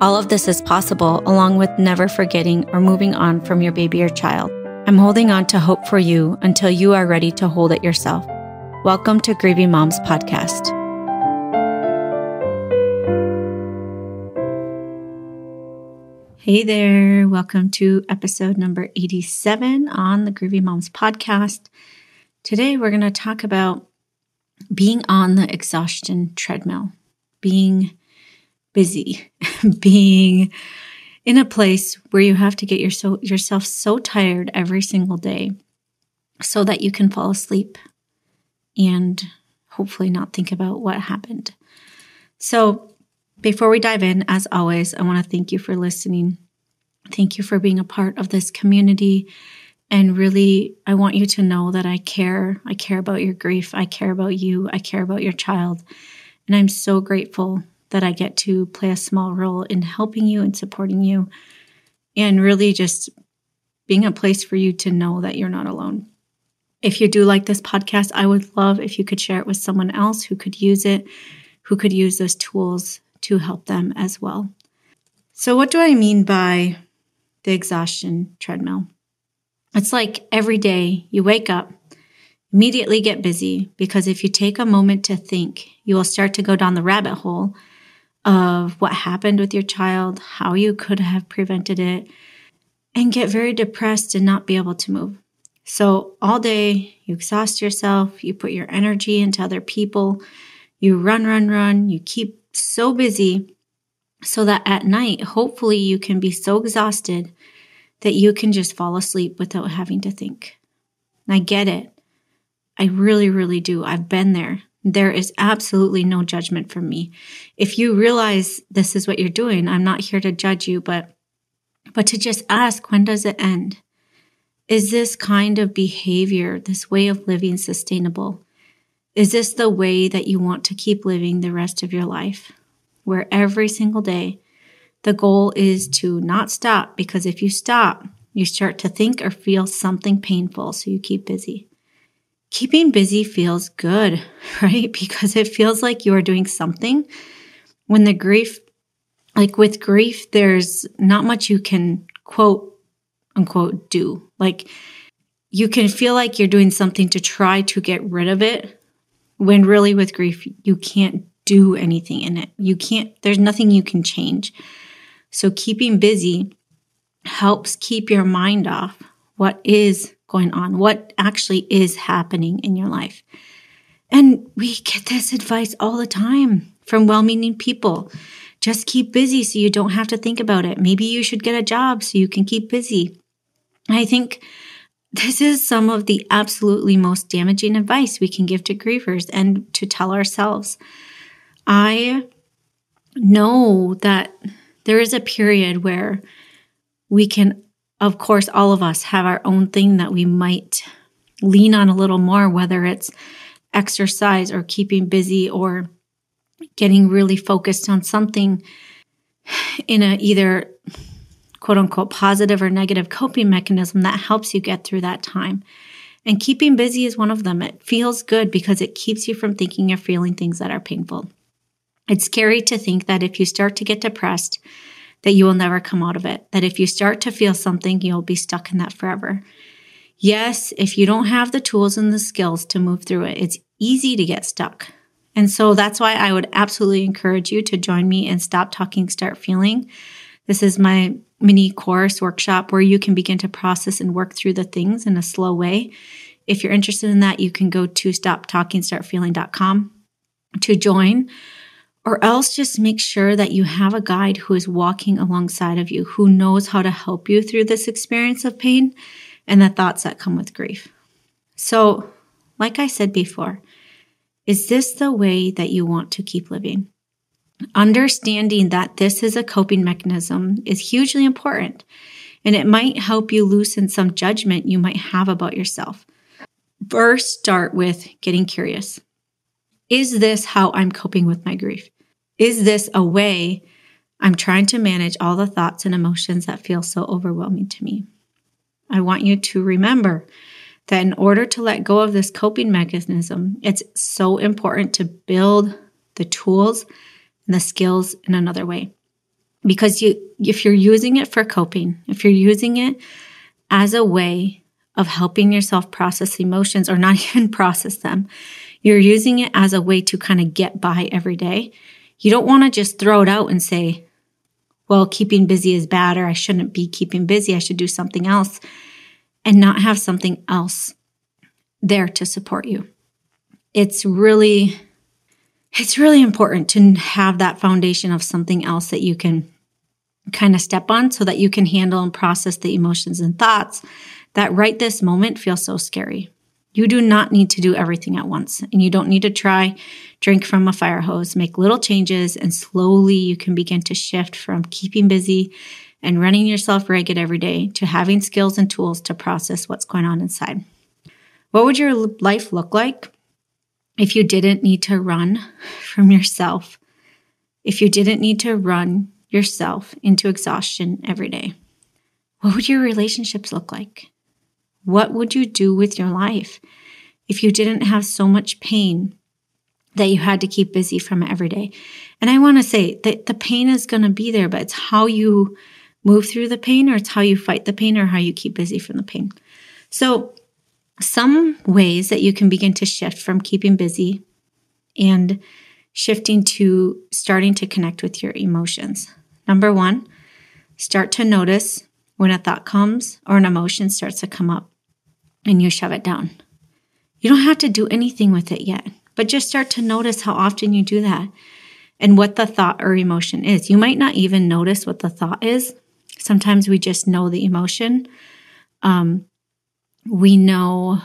all of this is possible along with never forgetting or moving on from your baby or child. I'm holding on to hope for you until you are ready to hold it yourself. Welcome to Grieving Moms Podcast. Hey there, welcome to episode number 87 on the Grieving Moms Podcast. Today we're going to talk about being on the exhaustion treadmill, being busy, being in a place where you have to get your so, yourself so tired every single day so that you can fall asleep and hopefully not think about what happened. So, before we dive in, as always, I want to thank you for listening. Thank you for being a part of this community. And really, I want you to know that I care. I care about your grief. I care about you. I care about your child. And I'm so grateful that I get to play a small role in helping you and supporting you and really just being a place for you to know that you're not alone. If you do like this podcast, I would love if you could share it with someone else who could use it, who could use those tools to help them as well. So, what do I mean by the exhaustion treadmill? It's like every day you wake up, immediately get busy, because if you take a moment to think, you will start to go down the rabbit hole of what happened with your child, how you could have prevented it, and get very depressed and not be able to move. So, all day you exhaust yourself, you put your energy into other people, you run, run, run, you keep so busy so that at night, hopefully, you can be so exhausted that you can just fall asleep without having to think. And I get it. I really, really do. I've been there. There is absolutely no judgment from me. If you realize this is what you're doing, I'm not here to judge you, but but to just ask when does it end? Is this kind of behavior, this way of living sustainable? Is this the way that you want to keep living the rest of your life? Where every single day the goal is to not stop because if you stop, you start to think or feel something painful, so you keep busy keeping busy feels good, right? Because it feels like you are doing something. When the grief, like with grief, there's not much you can quote unquote do. Like you can feel like you're doing something to try to get rid of it when really with grief, you can't do anything in it. You can't, there's nothing you can change. So keeping busy helps keep your mind off what is going on, what actually is happening in your life. And we get this advice all the time from well meaning people. Just keep busy so you don't have to think about it. Maybe you should get a job so you can keep busy. I think this is some of the absolutely most damaging advice we can give to grievers and to tell ourselves. I know that there is a period where we can of course, all of us have our own thing that we might lean on a little more, whether it's exercise or keeping busy or getting really focused on something in a either quote unquote positive or negative coping mechanism that helps you get through that time. And keeping busy is one of them. It feels good because it keeps you from thinking or feeling things that are painful. It's scary to think that if you start to get depressed, that you will never come out of it. That if you start to feel something, you'll be stuck in that forever. Yes, if you don't have the tools and the skills to move through it, it's easy to get stuck. And so that's why I would absolutely encourage you to join me in Stop Talking, Start Feeling. This is my mini course workshop where you can begin to process and work through the things in a slow way. If you're interested in that, you can go to stoptalkingstartfeeling.com to join or else just make sure that you have a guide who is walking alongside of you, who knows how to help you through this experience of pain and the thoughts that come with grief. So, like I said before, is this the way that you want to keep living? Understanding that this is a coping mechanism is hugely important. and it might help you loosen some judgment you might have about yourself. First, start with getting curious. Is this how I'm coping with my grief? Is this a way I'm trying to manage all the thoughts and emotions that feel so overwhelming to me? I want you to remember that in order to let go of this coping mechanism, it's so important to build the tools and the skills in another way. Because you if you're using it for coping, if you're using it as a way of helping yourself process emotions or not even process them, you're using it as a way to kind of get by every day. You don't want to just throw it out and say, well, keeping busy is bad, or I shouldn't be keeping busy. I should do something else and not have something else there to support you. It's really, it's really important to have that foundation of something else that you can kind of step on so that you can handle and process the emotions and thoughts that right this moment feel so scary. You do not need to do everything at once, and you don't need to try drink from a fire hose. Make little changes, and slowly you can begin to shift from keeping busy and running yourself ragged every day to having skills and tools to process what's going on inside. What would your life look like if you didn't need to run from yourself? If you didn't need to run yourself into exhaustion every day? What would your relationships look like? What would you do with your life if you didn't have so much pain that you had to keep busy from every day? And I want to say that the pain is going to be there, but it's how you move through the pain or it's how you fight the pain or how you keep busy from the pain. So, some ways that you can begin to shift from keeping busy and shifting to starting to connect with your emotions. Number one, start to notice when a thought comes or an emotion starts to come up and you shove it down. You don't have to do anything with it yet, but just start to notice how often you do that and what the thought or emotion is. You might not even notice what the thought is. Sometimes we just know the emotion. Um, we know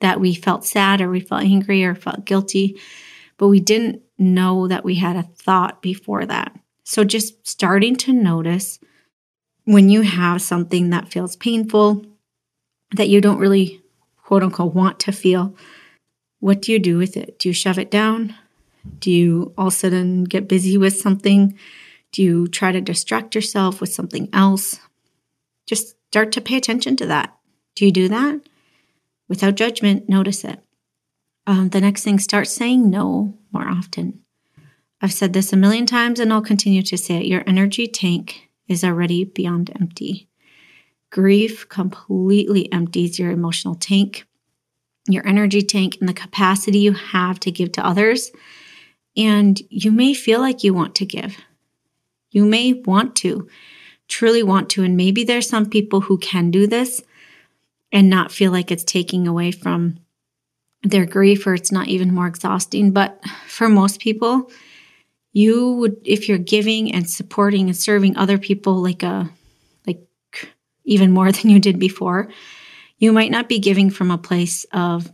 that we felt sad or we felt angry or felt guilty, but we didn't know that we had a thought before that. So just starting to notice when you have something that feels painful, that you don't really quote unquote want to feel, what do you do with it? Do you shove it down? Do you all of a sudden get busy with something? Do you try to distract yourself with something else? Just start to pay attention to that. Do you do that? Without judgment, notice it. Um, the next thing, start saying no more often. I've said this a million times and I'll continue to say it. Your energy tank is already beyond empty. Grief completely empties your emotional tank, your energy tank, and the capacity you have to give to others. And you may feel like you want to give. You may want to, truly want to. And maybe there's some people who can do this and not feel like it's taking away from their grief or it's not even more exhausting. But for most people, you would, if you're giving and supporting and serving other people like a even more than you did before. You might not be giving from a place of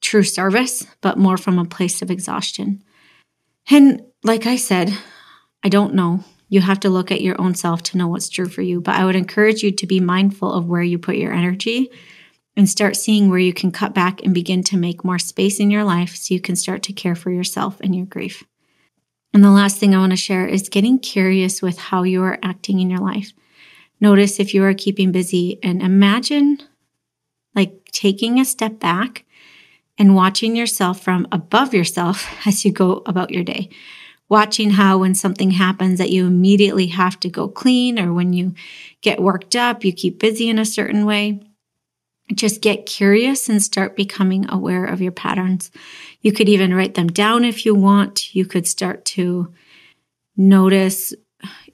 true service, but more from a place of exhaustion. And like I said, I don't know. You have to look at your own self to know what's true for you. But I would encourage you to be mindful of where you put your energy and start seeing where you can cut back and begin to make more space in your life so you can start to care for yourself and your grief. And the last thing I want to share is getting curious with how you are acting in your life. Notice if you are keeping busy and imagine like taking a step back and watching yourself from above yourself as you go about your day. Watching how when something happens that you immediately have to go clean or when you get worked up, you keep busy in a certain way. Just get curious and start becoming aware of your patterns. You could even write them down if you want. You could start to notice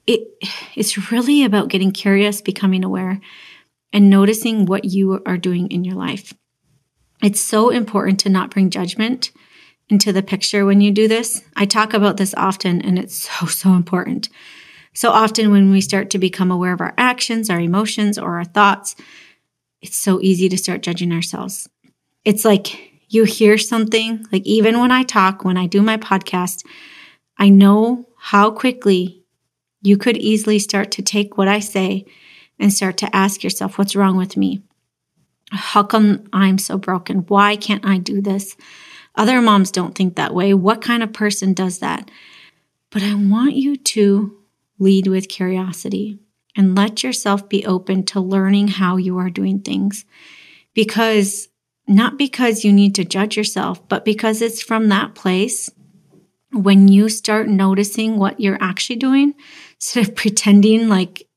it it's really about getting curious, becoming aware, and noticing what you are doing in your life. It's so important to not bring judgment into the picture when you do this. I talk about this often and it's so, so important. So often when we start to become aware of our actions, our emotions, or our thoughts, it's so easy to start judging ourselves. It's like you hear something, like even when I talk, when I do my podcast, I know how quickly you could easily start to take what I say and start to ask yourself, what's wrong with me? How come I'm so broken? Why can't I do this? Other moms don't think that way. What kind of person does that? But I want you to lead with curiosity and let yourself be open to learning how you are doing things. Because not because you need to judge yourself, but because it's from that place when you start noticing what you're actually doing instead of pretending like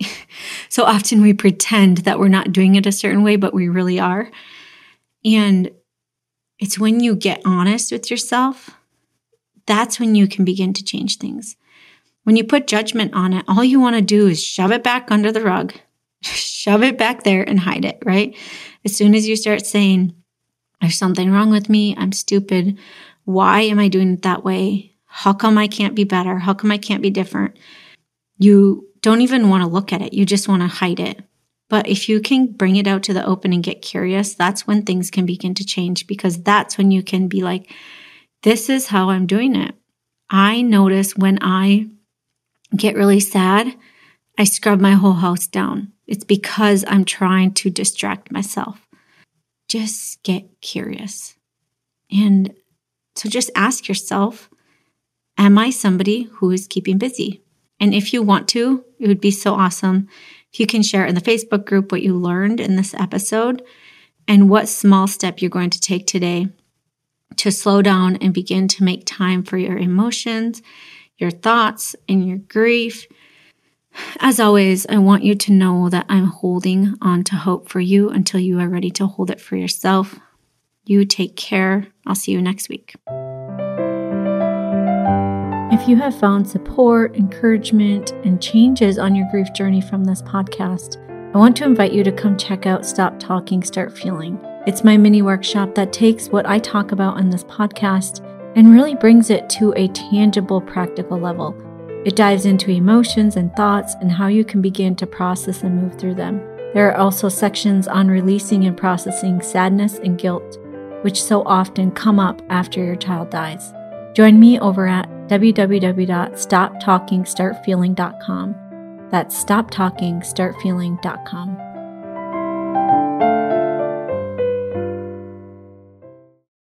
so often we pretend that we're not doing it a certain way, but we really are. And it's when you get honest with yourself, that's when you can begin to change things. When you put judgment on it, all you want to do is shove it back under the rug, shove it back there and hide it, right? As soon as you start saying, there's something wrong with me, I'm stupid, why am I doing it that way? How come I can't be better? How come I can't be different? You don't even want to look at it. You just want to hide it. But if you can bring it out to the open and get curious, that's when things can begin to change because that's when you can be like, this is how I'm doing it. I notice when I get really sad, I scrub my whole house down. It's because I'm trying to distract myself. Just get curious. And so just ask yourself, am I somebody who is keeping busy? And if you want to, it would be so awesome if you can share in the Facebook group what you learned in this episode and what small step you're going to take today to slow down and begin to make time for your emotions, your thoughts, and your grief. As always, I want you to know that I'm holding on to hope for you until you are ready to hold it for yourself. You take care. I'll see you next week. If you have found support, encouragement, and changes on your grief journey from this podcast, I want to invite you to come check out Stop Talking, Start Feeling. It's my mini workshop that takes what I talk about in this podcast and really brings it to a tangible, practical level. It dives into emotions and thoughts and how you can begin to process and move through them. There are also sections on releasing and processing sadness and guilt, which so often come up after your child dies. Join me over at www.stoptalkingstartfeeling.com. That's stoptalkingstartfeeling.com.